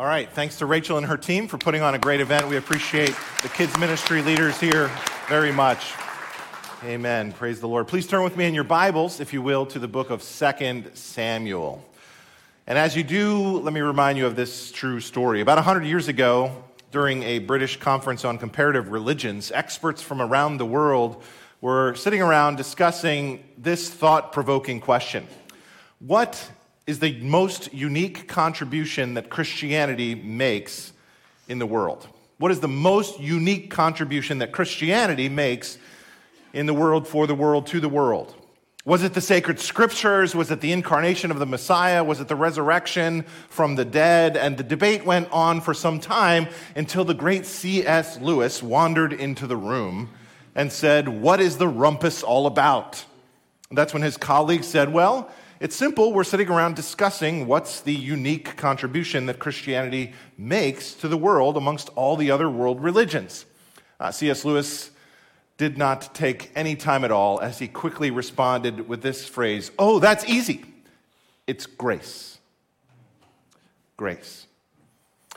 All right. Thanks to Rachel and her team for putting on a great event. We appreciate the kids' ministry leaders here very much. Amen. Praise the Lord. Please turn with me in your Bibles, if you will, to the book of 2 Samuel. And as you do, let me remind you of this true story. About 100 years ago, during a British conference on comparative religions, experts from around the world were sitting around discussing this thought provoking question What is the most unique contribution that Christianity makes in the world? What is the most unique contribution that Christianity makes in the world, for the world, to the world? Was it the sacred scriptures? Was it the incarnation of the Messiah? Was it the resurrection from the dead? And the debate went on for some time until the great C.S. Lewis wandered into the room and said, What is the rumpus all about? That's when his colleagues said, Well, it's simple. We're sitting around discussing what's the unique contribution that Christianity makes to the world amongst all the other world religions. Uh, C.S. Lewis did not take any time at all as he quickly responded with this phrase Oh, that's easy. It's grace. Grace.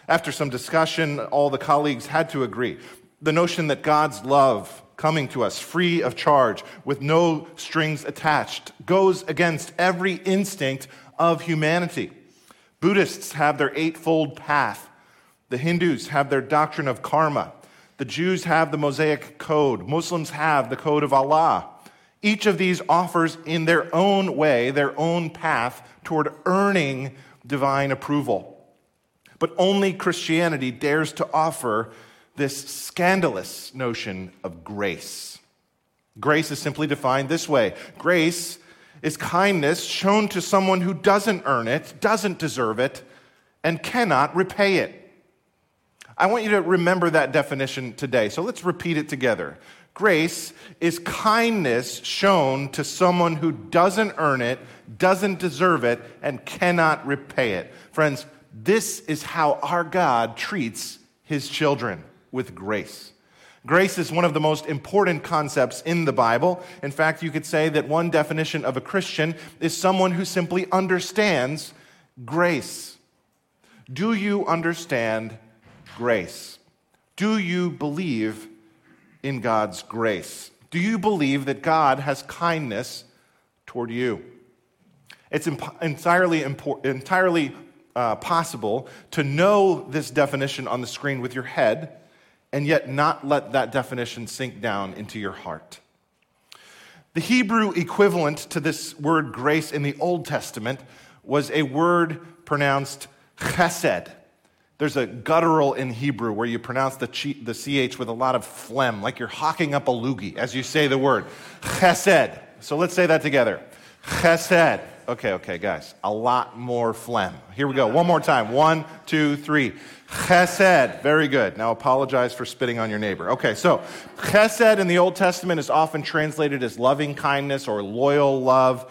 After some discussion, all the colleagues had to agree. The notion that God's love coming to us free of charge with no strings attached goes against every instinct of humanity. Buddhists have their eightfold path, the Hindus have their doctrine of karma. The Jews have the Mosaic Code. Muslims have the Code of Allah. Each of these offers, in their own way, their own path toward earning divine approval. But only Christianity dares to offer this scandalous notion of grace. Grace is simply defined this way grace is kindness shown to someone who doesn't earn it, doesn't deserve it, and cannot repay it. I want you to remember that definition today. So let's repeat it together. Grace is kindness shown to someone who doesn't earn it, doesn't deserve it, and cannot repay it. Friends, this is how our God treats his children with grace. Grace is one of the most important concepts in the Bible. In fact, you could say that one definition of a Christian is someone who simply understands grace. Do you understand grace? Do you believe in God's grace? Do you believe that God has kindness toward you? It's imp- entirely, impor- entirely uh, possible to know this definition on the screen with your head and yet not let that definition sink down into your heart. The Hebrew equivalent to this word grace in the Old Testament was a word pronounced chesed. There's a guttural in Hebrew where you pronounce the, the CH with a lot of phlegm, like you're hawking up a loogie as you say the word. Chesed. So let's say that together. Chesed. Okay, okay, guys. A lot more phlegm. Here we go. One more time. One, two, three. Chesed. Very good. Now apologize for spitting on your neighbor. Okay, so chesed in the Old Testament is often translated as loving kindness or loyal love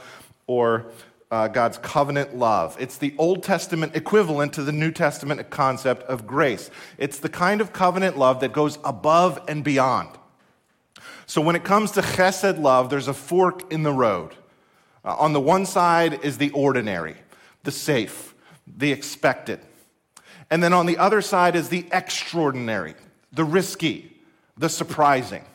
or uh, God's covenant love. It's the Old Testament equivalent to the New Testament concept of grace. It's the kind of covenant love that goes above and beyond. So when it comes to chesed love, there's a fork in the road. Uh, on the one side is the ordinary, the safe, the expected. And then on the other side is the extraordinary, the risky, the surprising.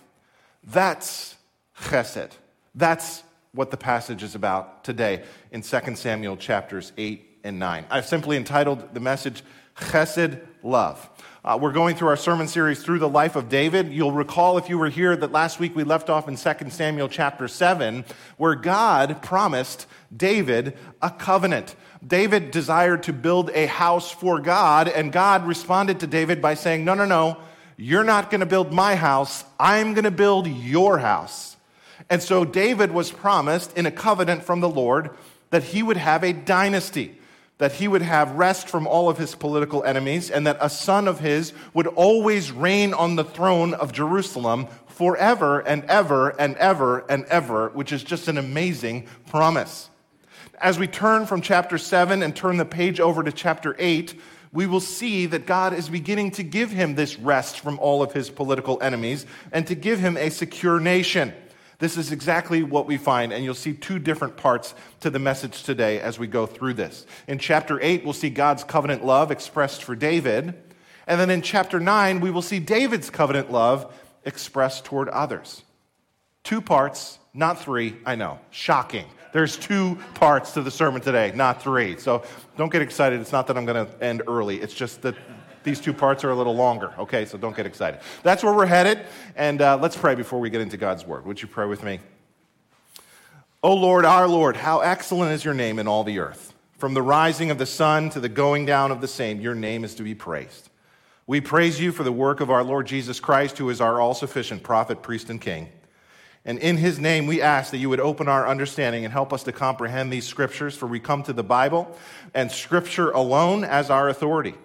That's chesed. That's what the passage is about today in 2 Samuel chapters 8 and 9. I've simply entitled the message Chesed Love. Uh, we're going through our sermon series through the life of David. You'll recall if you were here that last week we left off in 2 Samuel chapter 7, where God promised David a covenant. David desired to build a house for God, and God responded to David by saying, No, no, no, you're not going to build my house. I'm going to build your house. And so David was promised in a covenant from the Lord that he would have a dynasty, that he would have rest from all of his political enemies, and that a son of his would always reign on the throne of Jerusalem forever and ever and ever and ever, which is just an amazing promise. As we turn from chapter 7 and turn the page over to chapter 8, we will see that God is beginning to give him this rest from all of his political enemies and to give him a secure nation. This is exactly what we find, and you'll see two different parts to the message today as we go through this. In chapter 8, we'll see God's covenant love expressed for David, and then in chapter 9, we will see David's covenant love expressed toward others. Two parts, not three, I know, shocking. There's two parts to the sermon today, not three. So don't get excited. It's not that I'm going to end early, it's just that these two parts are a little longer, okay? So don't get excited. That's where we're headed, and uh, let's pray before we get into God's word. Would you pray with me? O Lord, our Lord, how excellent is your name in all the earth. From the rising of the sun to the going down of the same, your name is to be praised. We praise you for the work of our Lord Jesus Christ, who is our all sufficient prophet, priest, and king. And in his name, we ask that you would open our understanding and help us to comprehend these scriptures, for we come to the Bible and scripture alone as our authority.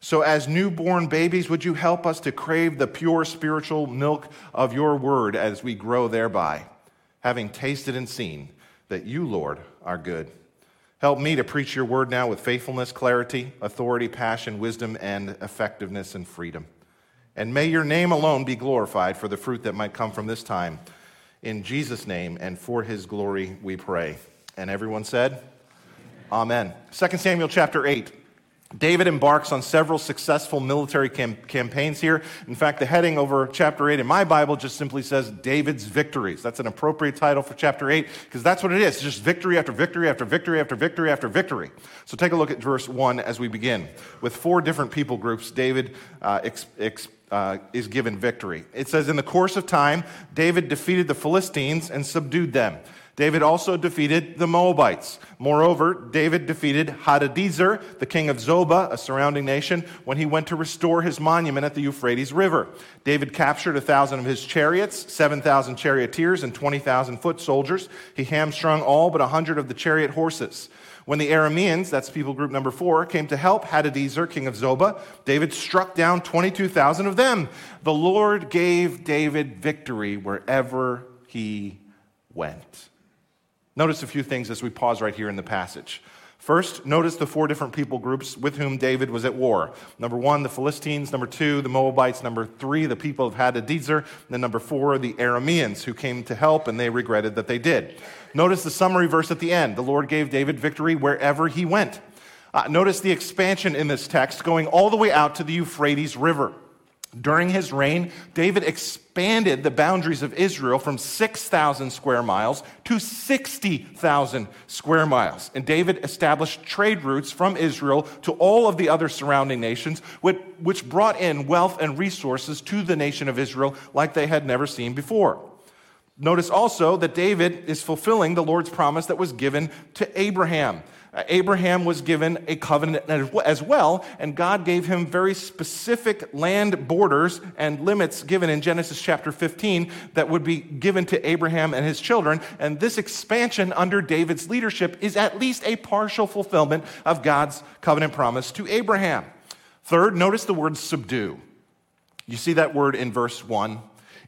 So, as newborn babies, would you help us to crave the pure spiritual milk of your word as we grow thereby, having tasted and seen that you, Lord, are good? Help me to preach your word now with faithfulness, clarity, authority, passion, wisdom, and effectiveness and freedom. And may your name alone be glorified for the fruit that might come from this time. In Jesus' name and for his glory we pray. And everyone said, Amen. 2 Samuel chapter 8. David embarks on several successful military cam- campaigns here. In fact, the heading over chapter 8 in my Bible just simply says David's victories. That's an appropriate title for chapter 8 because that's what it is. Just victory after victory after victory after victory after victory. So take a look at verse 1 as we begin. With four different people groups, David uh, ex- ex- uh, is given victory. It says, In the course of time, David defeated the Philistines and subdued them. David also defeated the Moabites. Moreover, David defeated Hadadezer, the king of Zobah, a surrounding nation, when he went to restore his monument at the Euphrates River. David captured a thousand of his chariots, 7,000 charioteers, and 20,000 foot soldiers. He hamstrung all but a 100 of the chariot horses. When the Arameans, that's people group number four, came to help Hadadezer, king of Zobah, David struck down 22,000 of them. The Lord gave David victory wherever he went. Notice a few things as we pause right here in the passage. First, notice the four different people groups with whom David was at war. Number one, the Philistines. Number two, the Moabites. Number three, the people of Hadadezer. And then number four, the Arameans who came to help and they regretted that they did. Notice the summary verse at the end. The Lord gave David victory wherever he went. Uh, notice the expansion in this text going all the way out to the Euphrates River. During his reign, David expanded the boundaries of Israel from 6,000 square miles to 60,000 square miles. And David established trade routes from Israel to all of the other surrounding nations, which brought in wealth and resources to the nation of Israel like they had never seen before. Notice also that David is fulfilling the Lord's promise that was given to Abraham. Uh, Abraham was given a covenant as well, and God gave him very specific land borders and limits given in Genesis chapter 15 that would be given to Abraham and his children. And this expansion under David's leadership is at least a partial fulfillment of God's covenant promise to Abraham. Third, notice the word subdue. You see that word in verse 1.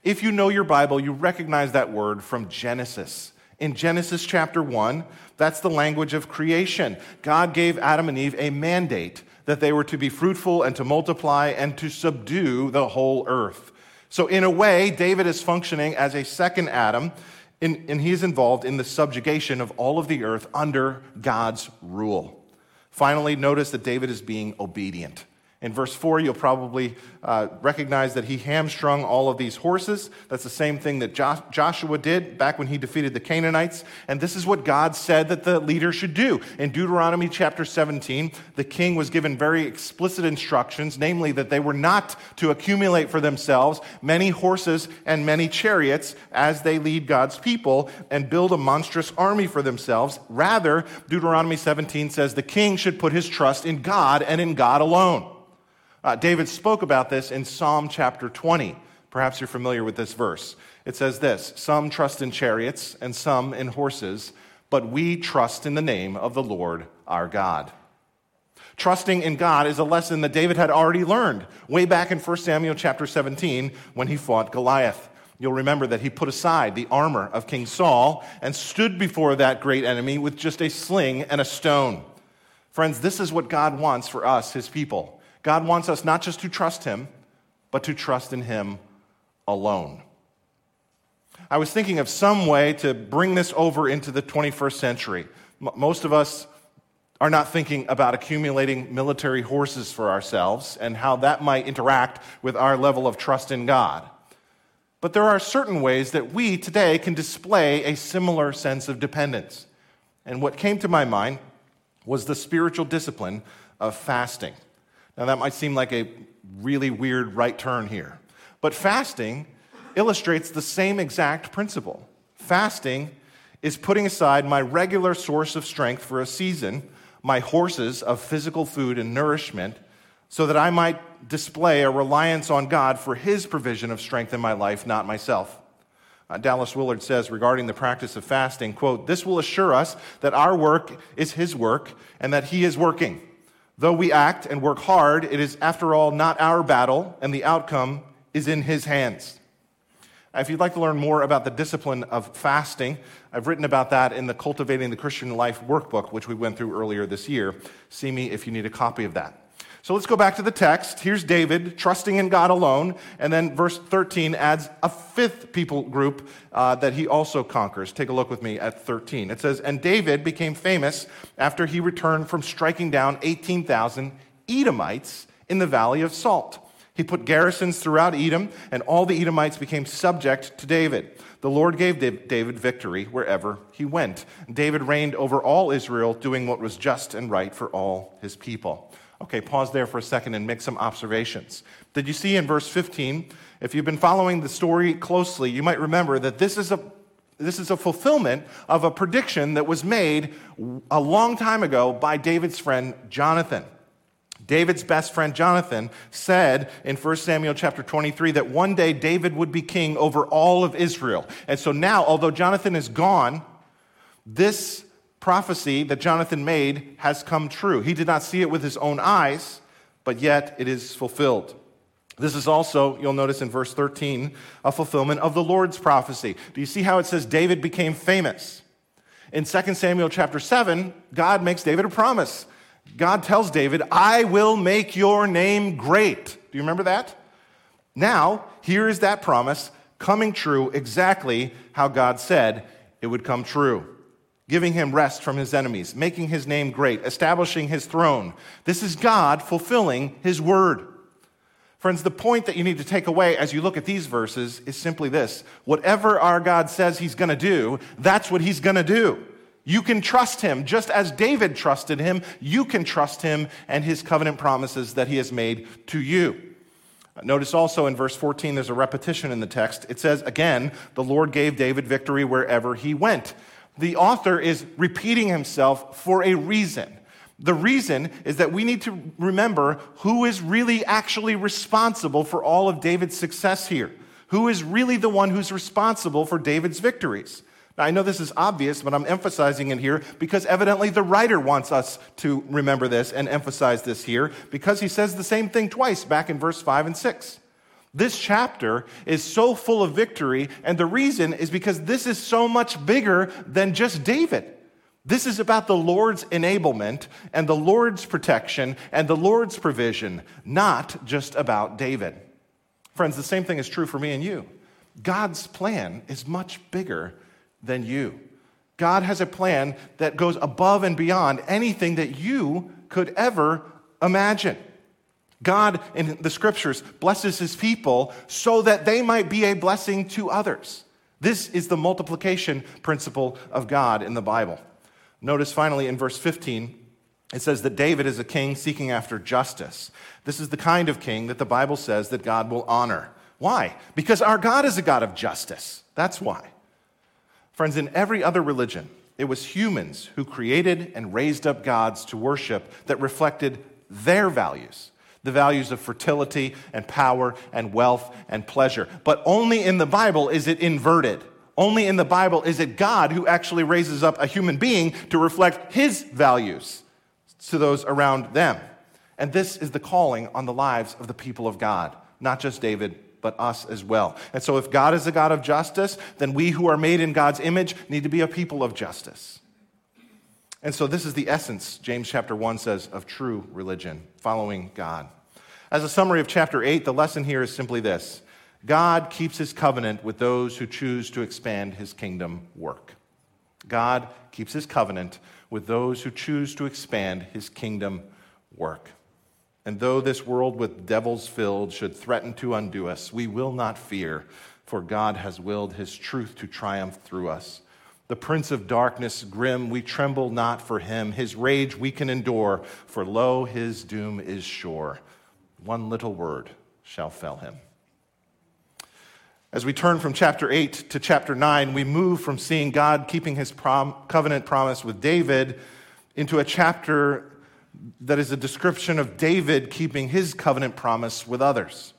If you know your Bible, you recognize that word from Genesis. In Genesis chapter 1, that's the language of creation. God gave Adam and Eve a mandate that they were to be fruitful and to multiply and to subdue the whole earth. So, in a way, David is functioning as a second Adam, and he is involved in the subjugation of all of the earth under God's rule. Finally, notice that David is being obedient. In verse 4, you'll probably uh, recognize that he hamstrung all of these horses. That's the same thing that jo- Joshua did back when he defeated the Canaanites. And this is what God said that the leader should do. In Deuteronomy chapter 17, the king was given very explicit instructions, namely that they were not to accumulate for themselves many horses and many chariots as they lead God's people and build a monstrous army for themselves. Rather, Deuteronomy 17 says the king should put his trust in God and in God alone. Uh, David spoke about this in Psalm chapter 20. Perhaps you're familiar with this verse. It says this Some trust in chariots and some in horses, but we trust in the name of the Lord our God. Trusting in God is a lesson that David had already learned way back in 1 Samuel chapter 17 when he fought Goliath. You'll remember that he put aside the armor of King Saul and stood before that great enemy with just a sling and a stone. Friends, this is what God wants for us, his people. God wants us not just to trust Him, but to trust in Him alone. I was thinking of some way to bring this over into the 21st century. M- most of us are not thinking about accumulating military horses for ourselves and how that might interact with our level of trust in God. But there are certain ways that we today can display a similar sense of dependence. And what came to my mind was the spiritual discipline of fasting. Now, that might seem like a really weird right turn here, but fasting illustrates the same exact principle. Fasting is putting aside my regular source of strength for a season, my horses of physical food and nourishment, so that I might display a reliance on God for His provision of strength in my life, not myself. Uh, Dallas Willard says regarding the practice of fasting, quote, this will assure us that our work is His work and that He is working. Though we act and work hard, it is, after all, not our battle, and the outcome is in His hands. If you'd like to learn more about the discipline of fasting, I've written about that in the Cultivating the Christian Life workbook, which we went through earlier this year. See me if you need a copy of that. So let's go back to the text. Here's David trusting in God alone. And then verse 13 adds a fifth people group uh, that he also conquers. Take a look with me at 13. It says, And David became famous after he returned from striking down 18,000 Edomites in the valley of Salt. He put garrisons throughout Edom, and all the Edomites became subject to David. The Lord gave David victory wherever he went. David reigned over all Israel, doing what was just and right for all his people. Okay, pause there for a second and make some observations. Did you see in verse 15? If you've been following the story closely, you might remember that this is a this is a fulfillment of a prediction that was made a long time ago by David's friend Jonathan. David's best friend Jonathan said in 1 Samuel chapter 23 that one day David would be king over all of Israel. And so now, although Jonathan is gone, this prophecy that Jonathan made has come true. He did not see it with his own eyes, but yet it is fulfilled. This is also, you'll notice in verse 13, a fulfillment of the Lord's prophecy. Do you see how it says David became famous? In 2 Samuel chapter 7, God makes David a promise. God tells David, I will make your name great. Do you remember that? Now, here is that promise coming true exactly how God said it would come true giving him rest from his enemies, making his name great, establishing his throne. This is God fulfilling his word. Friends, the point that you need to take away as you look at these verses is simply this whatever our God says he's going to do, that's what he's going to do. You can trust him. Just as David trusted him, you can trust him and his covenant promises that he has made to you. Notice also in verse 14, there's a repetition in the text. It says, again, the Lord gave David victory wherever he went the author is repeating himself for a reason. The reason is that we need to remember who is really actually responsible for all of David's success here. Who is really the one who's responsible for David's victories? Now, I know this is obvious, but I'm emphasizing it here because evidently the writer wants us to remember this and emphasize this here because he says the same thing twice back in verse 5 and 6. This chapter is so full of victory, and the reason is because this is so much bigger than just David. This is about the Lord's enablement and the Lord's protection and the Lord's provision, not just about David. Friends, the same thing is true for me and you. God's plan is much bigger than you. God has a plan that goes above and beyond anything that you could ever imagine. God in the scriptures blesses his people so that they might be a blessing to others. This is the multiplication principle of God in the Bible. Notice finally in verse 15, it says that David is a king seeking after justice. This is the kind of king that the Bible says that God will honor. Why? Because our God is a God of justice. That's why. Friends, in every other religion, it was humans who created and raised up gods to worship that reflected their values the values of fertility and power and wealth and pleasure. But only in the Bible is it inverted. Only in the Bible is it God who actually raises up a human being to reflect his values to those around them. And this is the calling on the lives of the people of God, not just David, but us as well. And so, if God is a God of justice, then we who are made in God's image need to be a people of justice. And so, this is the essence, James chapter 1 says, of true religion, following God. As a summary of chapter 8, the lesson here is simply this God keeps his covenant with those who choose to expand his kingdom work. God keeps his covenant with those who choose to expand his kingdom work. And though this world with devils filled should threaten to undo us, we will not fear, for God has willed his truth to triumph through us. The prince of darkness, grim, we tremble not for him. His rage we can endure, for lo, his doom is sure. One little word shall fell him. As we turn from chapter 8 to chapter 9, we move from seeing God keeping his prom- covenant promise with David into a chapter that is a description of David keeping his covenant promise with others.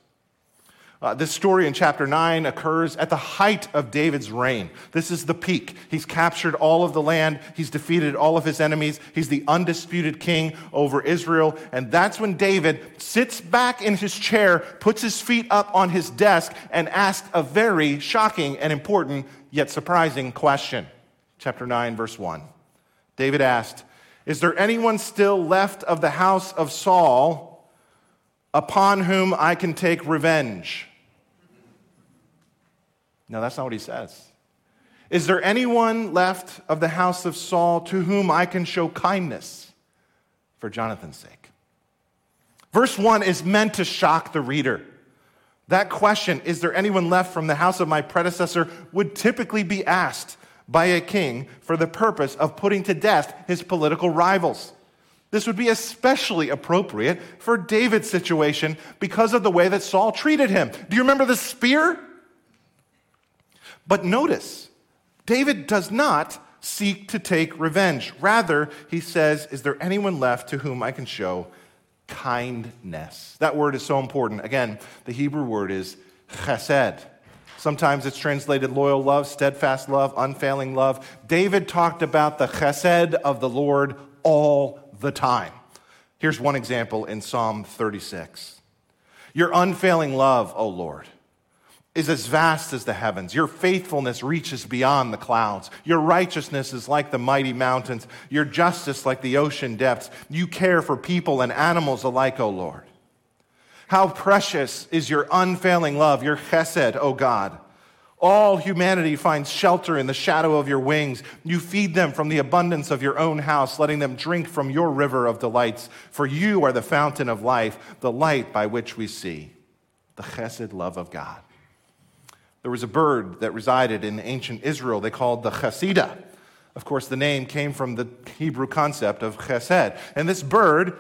Uh, this story in chapter 9 occurs at the height of David's reign. This is the peak. He's captured all of the land, he's defeated all of his enemies, he's the undisputed king over Israel. And that's when David sits back in his chair, puts his feet up on his desk, and asks a very shocking and important yet surprising question. Chapter 9, verse 1. David asked, Is there anyone still left of the house of Saul? Upon whom I can take revenge. No, that's not what he says. Is there anyone left of the house of Saul to whom I can show kindness for Jonathan's sake? Verse 1 is meant to shock the reader. That question, is there anyone left from the house of my predecessor, would typically be asked by a king for the purpose of putting to death his political rivals. This would be especially appropriate for David's situation because of the way that Saul treated him. Do you remember the spear? But notice, David does not seek to take revenge. Rather, he says, Is there anyone left to whom I can show kindness? That word is so important. Again, the Hebrew word is chesed. Sometimes it's translated loyal love, steadfast love, unfailing love. David talked about the chesed of the Lord all the time. Here's one example in Psalm 36 Your unfailing love, O Lord, is as vast as the heavens. Your faithfulness reaches beyond the clouds. Your righteousness is like the mighty mountains, your justice like the ocean depths. You care for people and animals alike, O Lord. How precious is your unfailing love, your chesed, O God. All humanity finds shelter in the shadow of your wings. You feed them from the abundance of your own house, letting them drink from your river of delights. For you are the fountain of life, the light by which we see the chesed love of God. There was a bird that resided in ancient Israel they called the chasida. Of course, the name came from the Hebrew concept of chesed. And this bird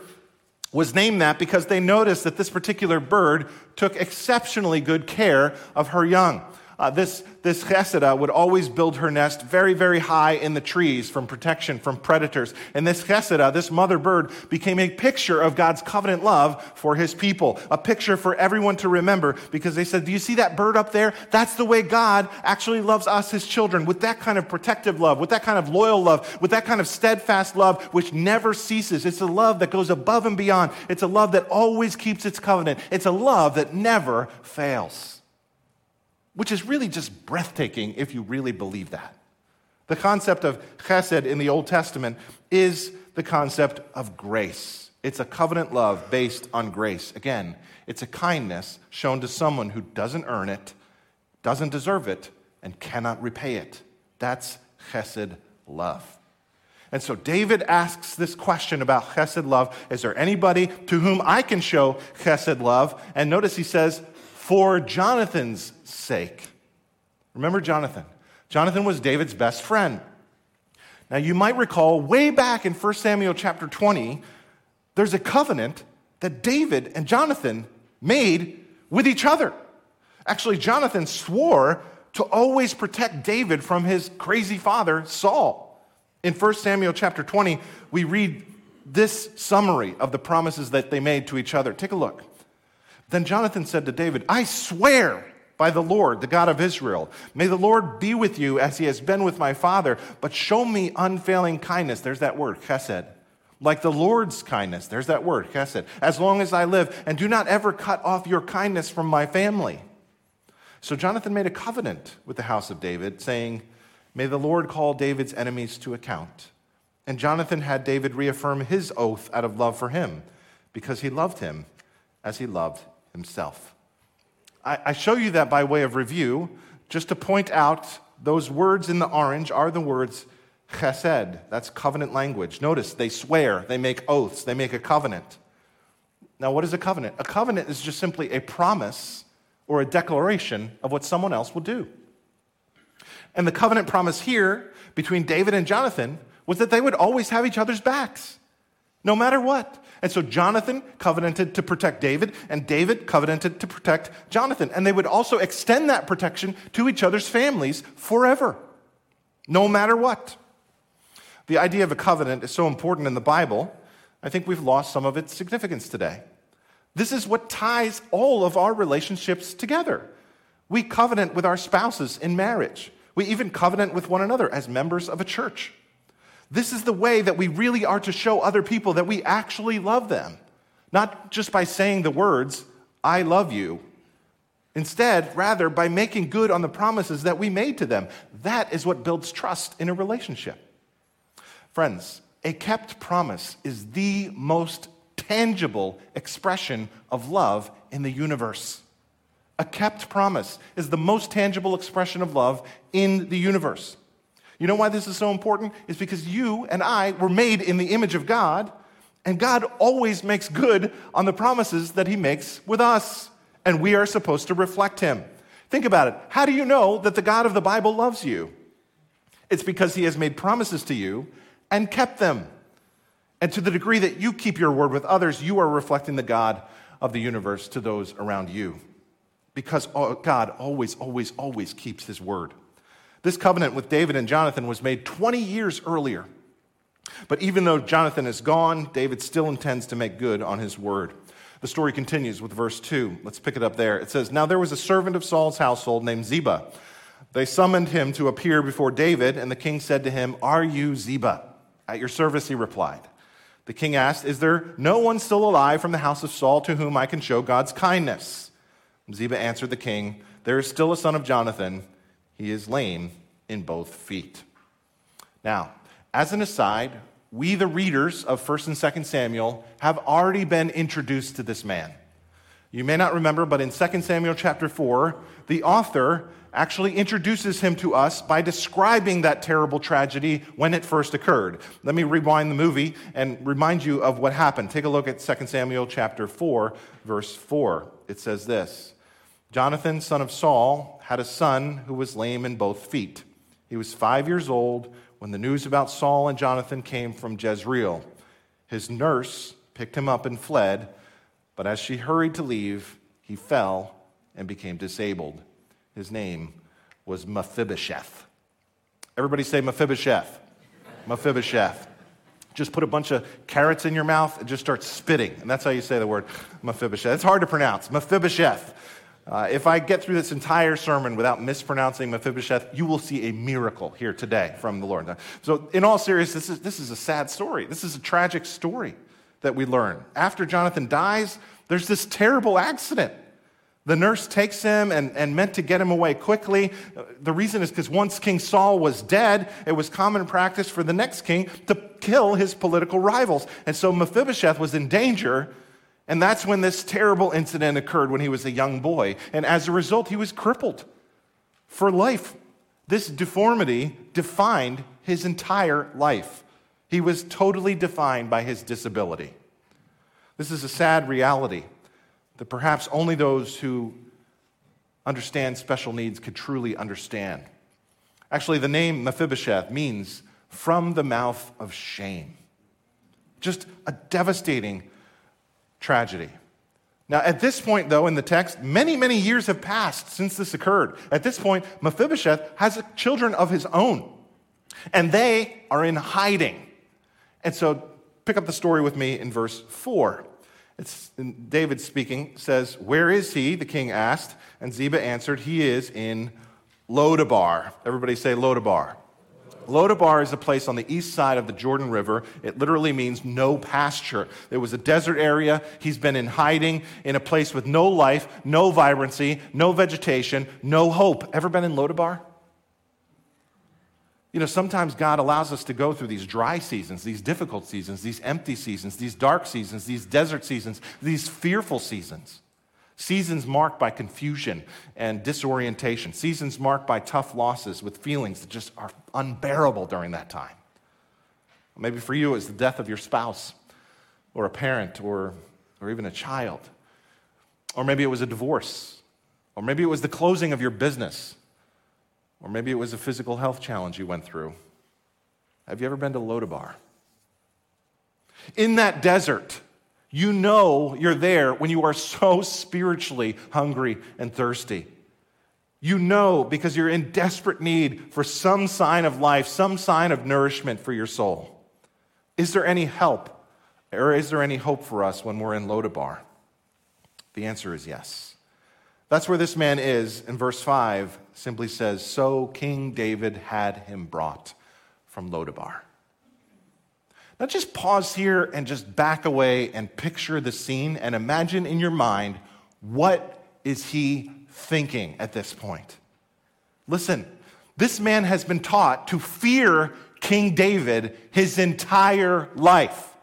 was named that because they noticed that this particular bird took exceptionally good care of her young. Uh, this, this cheseda would always build her nest very, very high in the trees from protection from predators. And this cheseda, this mother bird, became a picture of God's covenant love for his people, a picture for everyone to remember because they said, Do you see that bird up there? That's the way God actually loves us, his children, with that kind of protective love, with that kind of loyal love, with that kind of steadfast love, which never ceases. It's a love that goes above and beyond. It's a love that always keeps its covenant. It's a love that never fails which is really just breathtaking if you really believe that. The concept of chesed in the Old Testament is the concept of grace. It's a covenant love based on grace. Again, it's a kindness shown to someone who doesn't earn it, doesn't deserve it, and cannot repay it. That's chesed love. And so David asks this question about chesed love Is there anybody to whom I can show chesed love? And notice he says, For Jonathan's sake. Remember Jonathan. Jonathan was David's best friend. Now, you might recall way back in 1 Samuel chapter 20, there's a covenant that David and Jonathan made with each other. Actually, Jonathan swore to always protect David from his crazy father, Saul. In 1 Samuel chapter 20, we read this summary of the promises that they made to each other. Take a look. Then Jonathan said to David, I swear by the Lord, the God of Israel. May the Lord be with you as he has been with my father, but show me unfailing kindness. There's that word, chesed. Like the Lord's kindness. There's that word, chesed. As long as I live, and do not ever cut off your kindness from my family. So Jonathan made a covenant with the house of David, saying, May the Lord call David's enemies to account. And Jonathan had David reaffirm his oath out of love for him, because he loved him as he loved himself. I, I show you that by way of review, just to point out those words in the orange are the words chesed. That's covenant language. Notice they swear, they make oaths, they make a covenant. Now, what is a covenant? A covenant is just simply a promise or a declaration of what someone else will do. And the covenant promise here between David and Jonathan was that they would always have each other's backs, no matter what. And so Jonathan covenanted to protect David, and David covenanted to protect Jonathan. And they would also extend that protection to each other's families forever, no matter what. The idea of a covenant is so important in the Bible, I think we've lost some of its significance today. This is what ties all of our relationships together. We covenant with our spouses in marriage. We even covenant with one another as members of a church. This is the way that we really are to show other people that we actually love them, not just by saying the words, I love you. Instead, rather, by making good on the promises that we made to them. That is what builds trust in a relationship. Friends, a kept promise is the most tangible expression of love in the universe. A kept promise is the most tangible expression of love in the universe. You know why this is so important? It's because you and I were made in the image of God, and God always makes good on the promises that He makes with us, and we are supposed to reflect Him. Think about it. How do you know that the God of the Bible loves you? It's because He has made promises to you and kept them. And to the degree that you keep your word with others, you are reflecting the God of the universe to those around you. Because uh, God always, always, always keeps His word. This covenant with David and Jonathan was made 20 years earlier. But even though Jonathan is gone, David still intends to make good on his word. The story continues with verse 2. Let's pick it up there. It says, Now there was a servant of Saul's household named Ziba. They summoned him to appear before David, and the king said to him, Are you Ziba? At your service, he replied. The king asked, Is there no one still alive from the house of Saul to whom I can show God's kindness? Ziba answered the king, There is still a son of Jonathan he is lame in both feet. Now, as an aside, we, the readers of 1st and 2nd Samuel, have already been introduced to this man. You may not remember, but in 2 Samuel chapter 4, the author actually introduces him to us by describing that terrible tragedy when it first occurred. Let me rewind the movie and remind you of what happened. Take a look at 2 Samuel chapter 4, verse 4. It says this Jonathan, son of Saul, had a son who was lame in both feet. He was five years old when the news about Saul and Jonathan came from Jezreel. His nurse picked him up and fled, but as she hurried to leave, he fell and became disabled. His name was Mephibosheth. Everybody say Mephibosheth. Mephibosheth. Just put a bunch of carrots in your mouth and just start spitting. And that's how you say the word Mephibosheth. It's hard to pronounce. Mephibosheth. Uh, if I get through this entire sermon without mispronouncing Mephibosheth, you will see a miracle here today from the Lord. So, in all seriousness, this is, this is a sad story. This is a tragic story that we learn. After Jonathan dies, there's this terrible accident. The nurse takes him and, and meant to get him away quickly. The reason is because once King Saul was dead, it was common practice for the next king to kill his political rivals. And so Mephibosheth was in danger and that's when this terrible incident occurred when he was a young boy. And as a result, he was crippled for life. This deformity defined his entire life. He was totally defined by his disability. This is a sad reality that perhaps only those who understand special needs could truly understand. Actually, the name Mephibosheth means from the mouth of shame. Just a devastating tragedy. Now, at this point, though, in the text, many, many years have passed since this occurred. At this point, Mephibosheth has children of his own, and they are in hiding. And so, pick up the story with me in verse 4. It's David speaking, says, Where is he? The king asked. And Ziba answered, He is in Lodabar. Everybody say Lodabar. Lodabar is a place on the east side of the Jordan River. It literally means no pasture. It was a desert area. He's been in hiding in a place with no life, no vibrancy, no vegetation, no hope. Ever been in Lodabar? You know, sometimes God allows us to go through these dry seasons, these difficult seasons, these empty seasons, these dark seasons, these desert seasons, these fearful seasons, Seasons marked by confusion and disorientation. Seasons marked by tough losses with feelings that just are unbearable during that time. Maybe for you, it's the death of your spouse or a parent or, or even a child. Or maybe it was a divorce. Or maybe it was the closing of your business. Or maybe it was a physical health challenge you went through. Have you ever been to Lodabar? In that desert, you know you're there when you are so spiritually hungry and thirsty. You know because you're in desperate need for some sign of life, some sign of nourishment for your soul. Is there any help or is there any hope for us when we're in Lodabar? The answer is yes. That's where this man is in verse 5 simply says, So King David had him brought from Lodabar. Now, just pause here and just back away and picture the scene and imagine in your mind what is he thinking at this point. Listen, this man has been taught to fear King David his entire life.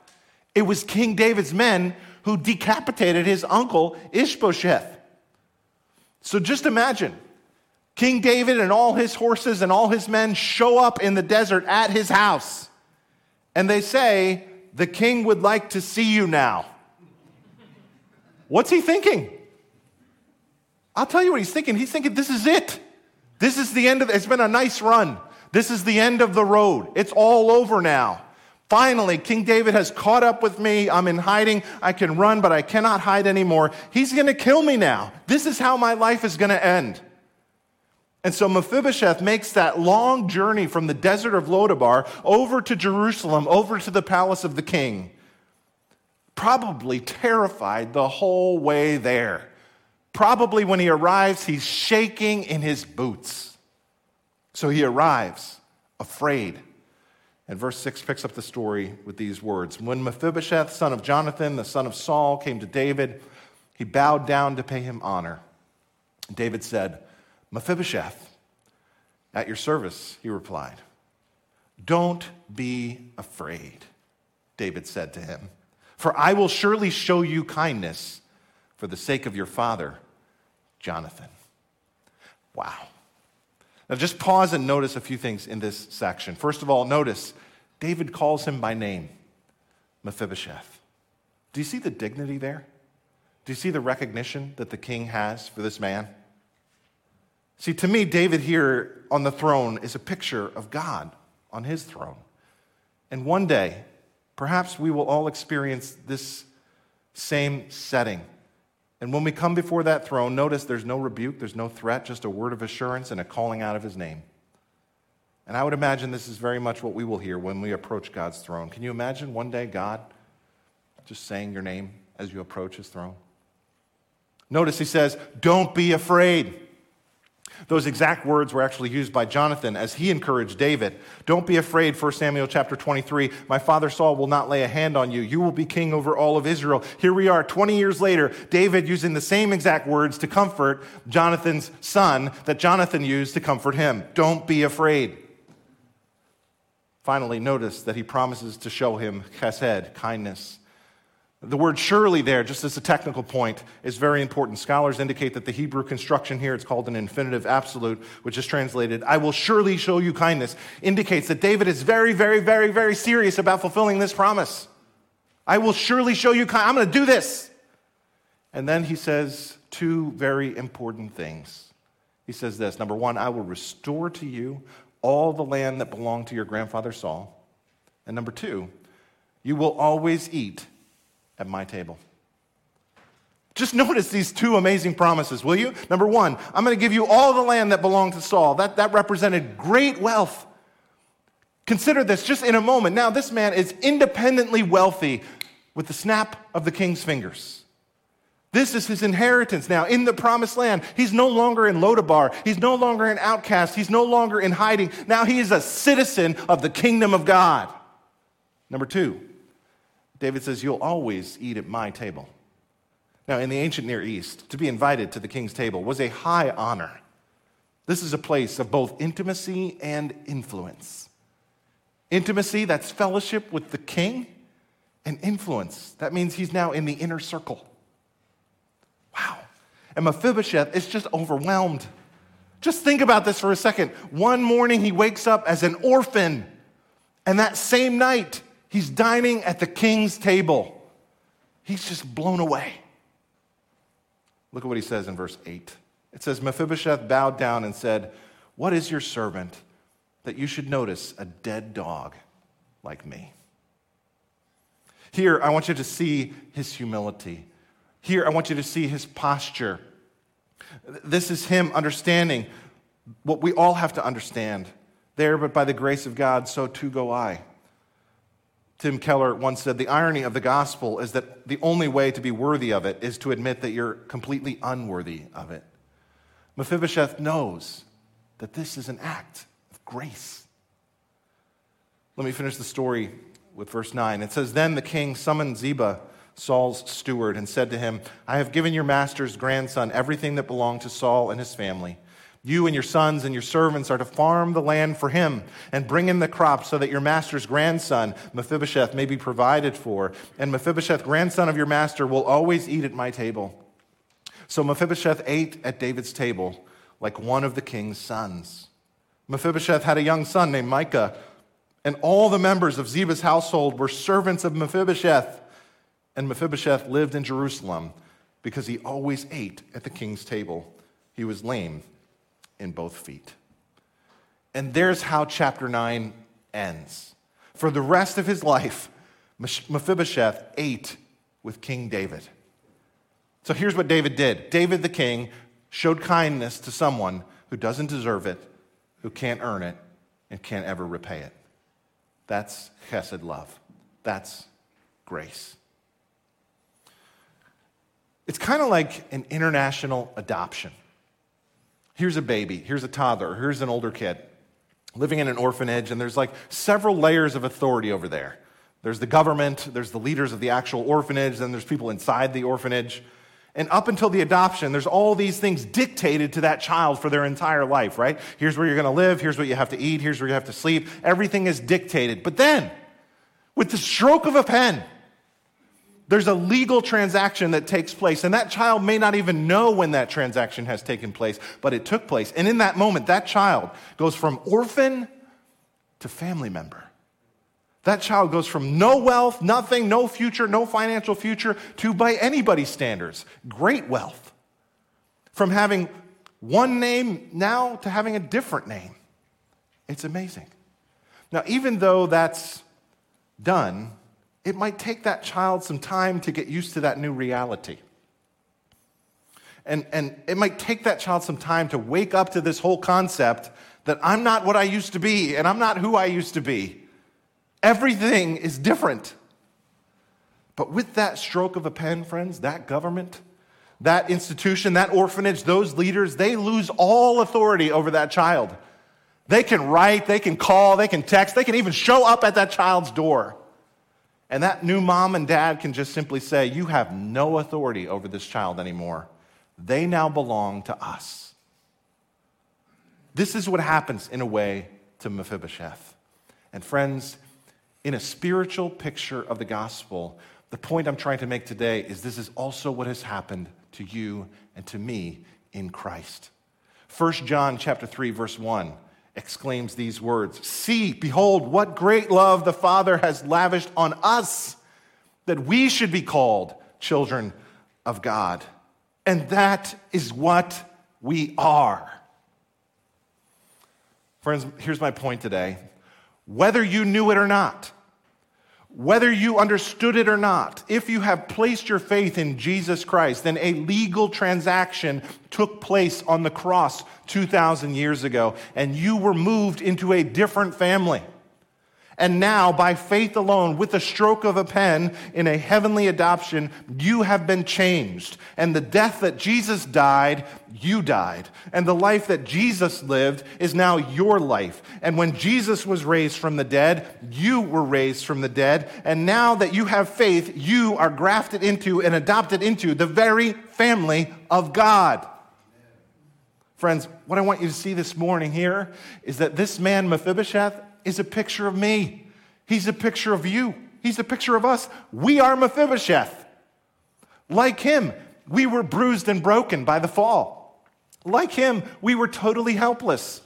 It was King David's men who decapitated his uncle Ishbosheth. So just imagine King David and all his horses and all his men show up in the desert at his house and they say, The king would like to see you now. What's he thinking? I'll tell you what he's thinking. He's thinking, This is it. This is the end of it. It's been a nice run. This is the end of the road. It's all over now. Finally, King David has caught up with me. I'm in hiding. I can run, but I cannot hide anymore. He's going to kill me now. This is how my life is going to end. And so Mephibosheth makes that long journey from the desert of Lodabar over to Jerusalem, over to the palace of the king, probably terrified the whole way there. Probably when he arrives, he's shaking in his boots. So he arrives afraid. And verse 6 picks up the story with these words When Mephibosheth, son of Jonathan, the son of Saul, came to David, he bowed down to pay him honor. David said, Mephibosheth, at your service, he replied. Don't be afraid, David said to him, for I will surely show you kindness for the sake of your father, Jonathan. Wow. Now just pause and notice a few things in this section. First of all, notice David calls him by name, Mephibosheth. Do you see the dignity there? Do you see the recognition that the king has for this man? See, to me, David here on the throne is a picture of God on his throne. And one day, perhaps we will all experience this same setting. And when we come before that throne, notice there's no rebuke, there's no threat, just a word of assurance and a calling out of his name. And I would imagine this is very much what we will hear when we approach God's throne. Can you imagine one day God just saying your name as you approach his throne? Notice he says, Don't be afraid. Those exact words were actually used by Jonathan as he encouraged David. Don't be afraid, 1 Samuel chapter 23. My father Saul will not lay a hand on you. You will be king over all of Israel. Here we are, 20 years later, David using the same exact words to comfort Jonathan's son that Jonathan used to comfort him. Don't be afraid. Finally, notice that he promises to show him chesed, kindness. The word surely there, just as a technical point, is very important. Scholars indicate that the Hebrew construction here, it's called an infinitive absolute, which is translated, I will surely show you kindness, indicates that David is very, very, very, very serious about fulfilling this promise. I will surely show you kindness. I'm going to do this. And then he says two very important things. He says this number one, I will restore to you all the land that belonged to your grandfather Saul. And number two, you will always eat at my table. Just notice these two amazing promises, will you? Number one, I'm going to give you all the land that belonged to Saul. That, that represented great wealth. Consider this just in a moment. Now, this man is independently wealthy with the snap of the king's fingers. This is his inheritance now in the promised land. He's no longer in Lodabar. He's no longer an outcast. He's no longer in hiding. Now he is a citizen of the kingdom of God. Number two, David says, You'll always eat at my table. Now, in the ancient Near East, to be invited to the king's table was a high honor. This is a place of both intimacy and influence. Intimacy, that's fellowship with the king, and influence, that means he's now in the inner circle. Wow. And Mephibosheth is just overwhelmed. Just think about this for a second. One morning, he wakes up as an orphan, and that same night, he's dining at the king's table. He's just blown away. Look at what he says in verse 8. It says, Mephibosheth bowed down and said, What is your servant that you should notice a dead dog like me? Here, I want you to see his humility. Here, I want you to see his posture. This is him understanding what we all have to understand. There, but by the grace of God, so too go I. Tim Keller once said the irony of the gospel is that the only way to be worthy of it is to admit that you're completely unworthy of it. Mephibosheth knows that this is an act of grace. Let me finish the story with verse 9. It says Then the king summoned Ziba, Saul's steward, and said to him, I have given your master's grandson everything that belonged to Saul and his family. You and your sons and your servants are to farm the land for him and bring in the crops so that your master's grandson, Mephibosheth, may be provided for. And Mephibosheth, grandson of your master, will always eat at my table. So Mephibosheth ate at David's table like one of the king's sons. Mephibosheth had a young son named Micah, and all the members of Ziba's household were servants of Mephibosheth. And Mephibosheth lived in Jerusalem because he always ate at the king's table. He was lame in both feet. And there's how chapter 9 ends. For the rest of his life, Mephibosheth ate with King David. So here's what David did David the king showed kindness to someone who doesn't deserve it, who can't earn it, and can't ever repay it. That's chesed love. That's grace. It's kind of like an international adoption. Here's a baby, here's a toddler, here's an older kid living in an orphanage, and there's like several layers of authority over there. There's the government, there's the leaders of the actual orphanage, then there's people inside the orphanage. And up until the adoption, there's all these things dictated to that child for their entire life, right? Here's where you're going to live, here's what you have to eat, here's where you have to sleep. Everything is dictated. But then, with the stroke of a pen, there's a legal transaction that takes place, and that child may not even know when that transaction has taken place, but it took place. And in that moment, that child goes from orphan to family member. That child goes from no wealth, nothing, no future, no financial future, to, by anybody's standards, great wealth. From having one name now to having a different name. It's amazing. Now, even though that's done, it might take that child some time to get used to that new reality. And, and it might take that child some time to wake up to this whole concept that I'm not what I used to be and I'm not who I used to be. Everything is different. But with that stroke of a pen, friends, that government, that institution, that orphanage, those leaders, they lose all authority over that child. They can write, they can call, they can text, they can even show up at that child's door. And that new mom and dad can just simply say, You have no authority over this child anymore. They now belong to us. This is what happens in a way to Mephibosheth. And friends, in a spiritual picture of the gospel, the point I'm trying to make today is this is also what has happened to you and to me in Christ. 1 John chapter 3 verse 1 exclaims these words, "See, behold what great love the Father has lavished on us that we should be called children of God." And that is what we are. Friends, here's my point today. Whether you knew it or not, whether you understood it or not, if you have placed your faith in Jesus Christ, then a legal transaction took place on the cross 2,000 years ago, and you were moved into a different family. And now, by faith alone, with the stroke of a pen in a heavenly adoption, you have been changed. And the death that Jesus died, you died. And the life that Jesus lived is now your life. And when Jesus was raised from the dead, you were raised from the dead. And now that you have faith, you are grafted into and adopted into the very family of God. Friends, what I want you to see this morning here is that this man, Mephibosheth, is a picture of me. He's a picture of you. He's a picture of us. We are Mephibosheth. Like him, we were bruised and broken by the fall. Like him, we were totally helpless.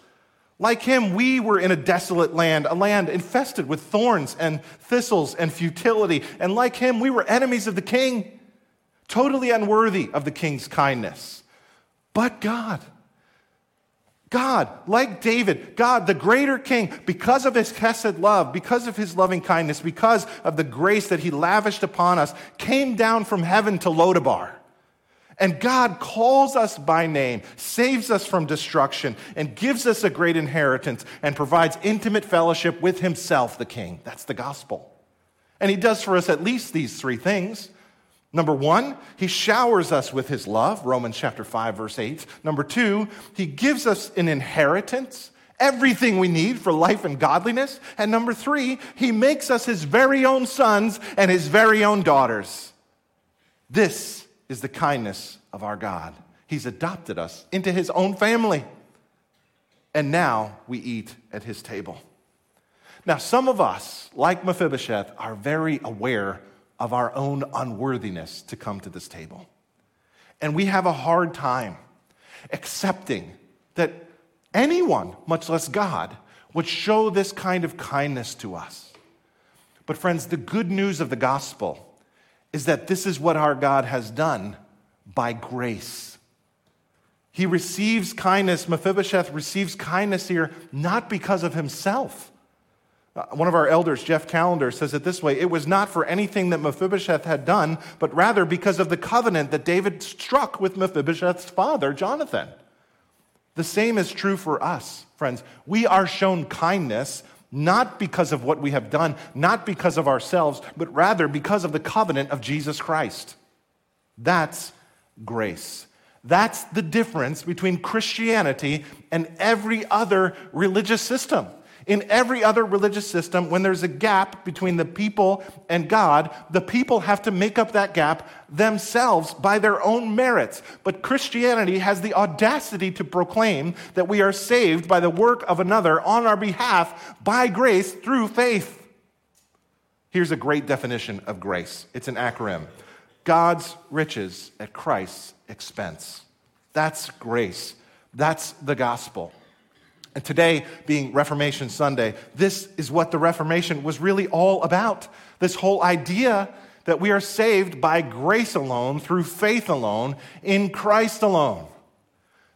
Like him, we were in a desolate land, a land infested with thorns and thistles and futility. And like him, we were enemies of the king, totally unworthy of the king's kindness. But God, God, like David, God, the greater king, because of his chesed love, because of his loving kindness, because of the grace that he lavished upon us, came down from heaven to Lodabar. And God calls us by name, saves us from destruction, and gives us a great inheritance and provides intimate fellowship with himself, the king. That's the gospel. And he does for us at least these three things. Number one, he showers us with his love, Romans chapter 5, verse 8. Number two, he gives us an inheritance, everything we need for life and godliness. And number three, he makes us his very own sons and his very own daughters. This is the kindness of our God. He's adopted us into his own family. And now we eat at his table. Now, some of us, like Mephibosheth, are very aware of our own unworthiness to come to this table. And we have a hard time accepting that anyone, much less God, would show this kind of kindness to us. But, friends, the good news of the gospel is that this is what our God has done by grace. He receives kindness, Mephibosheth receives kindness here not because of himself Uh, one of our elders, Jeff Callender, says it this way It was not for anything that Mephibosheth had done, but rather because of the covenant that David struck with Mephibosheth's father, Jonathan. The same is true for us, friends. We are shown kindness not because of what we have done, not because of ourselves, but rather because of the covenant of Jesus Christ. That's grace. That's the difference between Christianity and every other religious system. In every other religious system, when there's a gap between the people and God, the people have to make up that gap themselves by their own merits. But Christianity has the audacity to proclaim that we are saved by the work of another on our behalf by grace through faith. Here's a great definition of grace it's an acronym God's riches at Christ's expense. That's grace. That's the gospel. And today, being Reformation Sunday, this is what the Reformation was really all about. This whole idea that we are saved by grace alone, through faith alone, in Christ alone.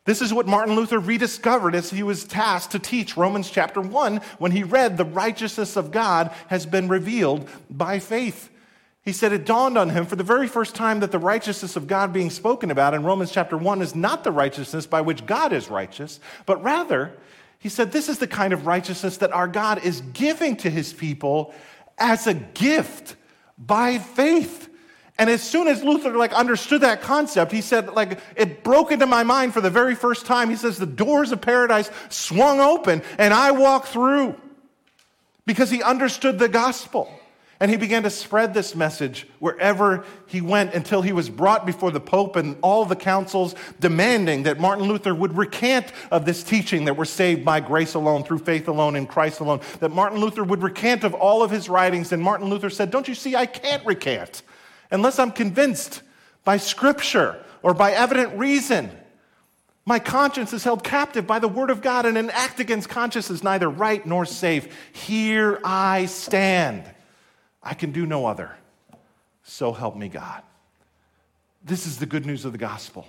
This is what Martin Luther rediscovered as he was tasked to teach Romans chapter 1 when he read, The righteousness of God has been revealed by faith. He said it dawned on him for the very first time that the righteousness of God being spoken about in Romans chapter 1 is not the righteousness by which God is righteous, but rather he said, This is the kind of righteousness that our God is giving to his people as a gift by faith. And as soon as Luther like understood that concept, he said, like, it broke into my mind for the very first time. He says, the doors of paradise swung open and I walked through because he understood the gospel. And he began to spread this message wherever he went until he was brought before the Pope and all the councils, demanding that Martin Luther would recant of this teaching that we're saved by grace alone, through faith alone, in Christ alone. That Martin Luther would recant of all of his writings. And Martin Luther said, Don't you see, I can't recant unless I'm convinced by Scripture or by evident reason. My conscience is held captive by the word of God, and an act against conscience is neither right nor safe. Here I stand. I can do no other. So help me God. This is the good news of the gospel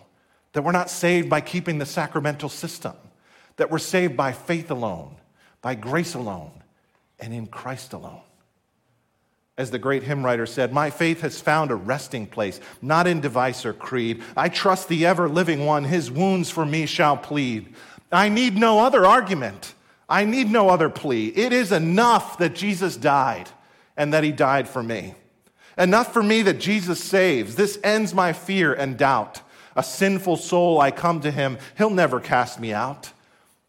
that we're not saved by keeping the sacramental system, that we're saved by faith alone, by grace alone, and in Christ alone. As the great hymn writer said, My faith has found a resting place, not in device or creed. I trust the ever living one, his wounds for me shall plead. I need no other argument. I need no other plea. It is enough that Jesus died and that he died for me. Enough for me that Jesus saves. This ends my fear and doubt. A sinful soul, I come to him. He'll never cast me out.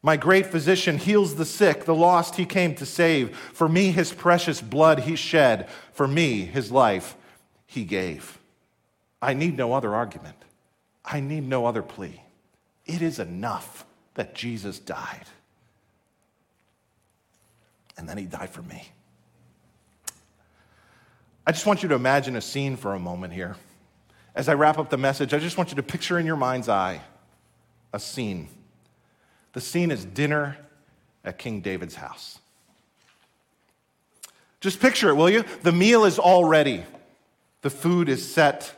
My great physician heals the sick, the lost he came to save. For me, his precious blood he shed. For me, his life he gave. I need no other argument. I need no other plea. It is enough that Jesus died. And then he died for me. I just want you to imagine a scene for a moment here. As I wrap up the message, I just want you to picture in your mind's eye a scene. The scene is dinner at King David's house. Just picture it, will you? The meal is all ready, the food is set,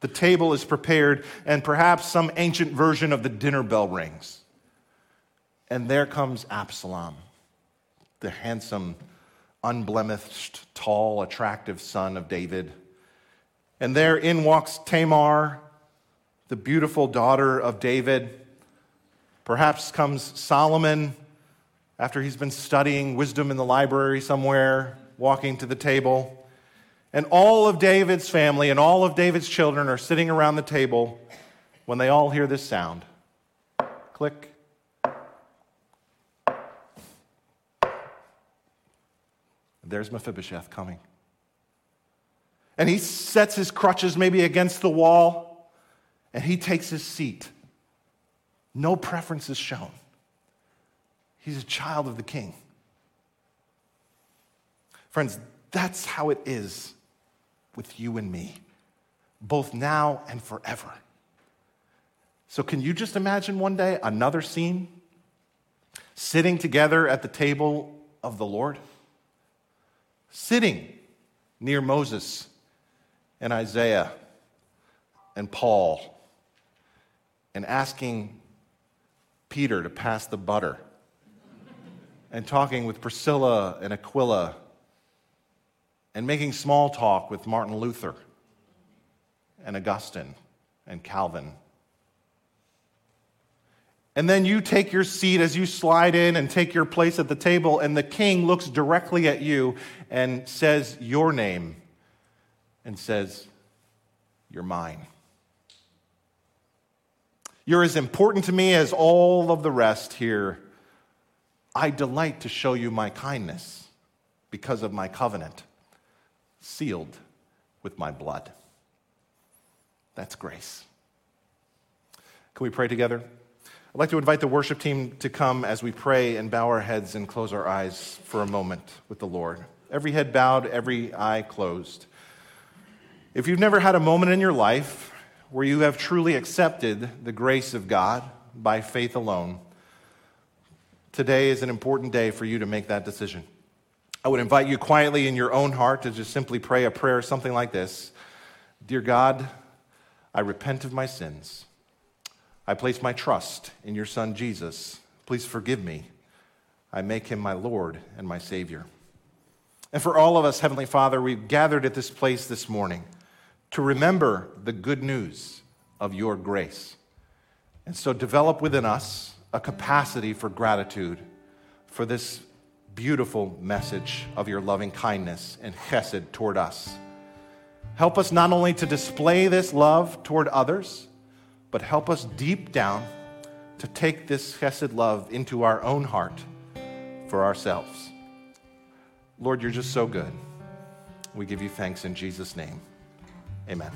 the table is prepared, and perhaps some ancient version of the dinner bell rings. And there comes Absalom, the handsome, unblemished, tall, attractive son of David. And there in walks Tamar, the beautiful daughter of David. Perhaps comes Solomon after he's been studying wisdom in the library somewhere walking to the table. And all of David's family and all of David's children are sitting around the table when they all hear this sound click. There's Mephibosheth coming. And he sets his crutches maybe against the wall and he takes his seat. No preference is shown. He's a child of the king. Friends, that's how it is with you and me, both now and forever. So, can you just imagine one day another scene? Sitting together at the table of the Lord? Sitting near Moses and Isaiah and Paul and asking Peter to pass the butter and talking with Priscilla and Aquila and making small talk with Martin Luther and Augustine and Calvin. And then you take your seat as you slide in and take your place at the table, and the king looks directly at you and says your name and says, You're mine. You're as important to me as all of the rest here. I delight to show you my kindness because of my covenant sealed with my blood. That's grace. Can we pray together? I'd like to invite the worship team to come as we pray and bow our heads and close our eyes for a moment with the Lord. Every head bowed, every eye closed. If you've never had a moment in your life where you have truly accepted the grace of God by faith alone, today is an important day for you to make that decision. I would invite you quietly in your own heart to just simply pray a prayer, something like this Dear God, I repent of my sins. I place my trust in your Son, Jesus. Please forgive me. I make him my Lord and my Savior. And for all of us, Heavenly Father, we've gathered at this place this morning to remember the good news of your grace. And so develop within us a capacity for gratitude for this beautiful message of your loving kindness and chesed toward us. Help us not only to display this love toward others, but help us deep down to take this chesed love into our own heart for ourselves. Lord, you're just so good. We give you thanks in Jesus' name. Amen.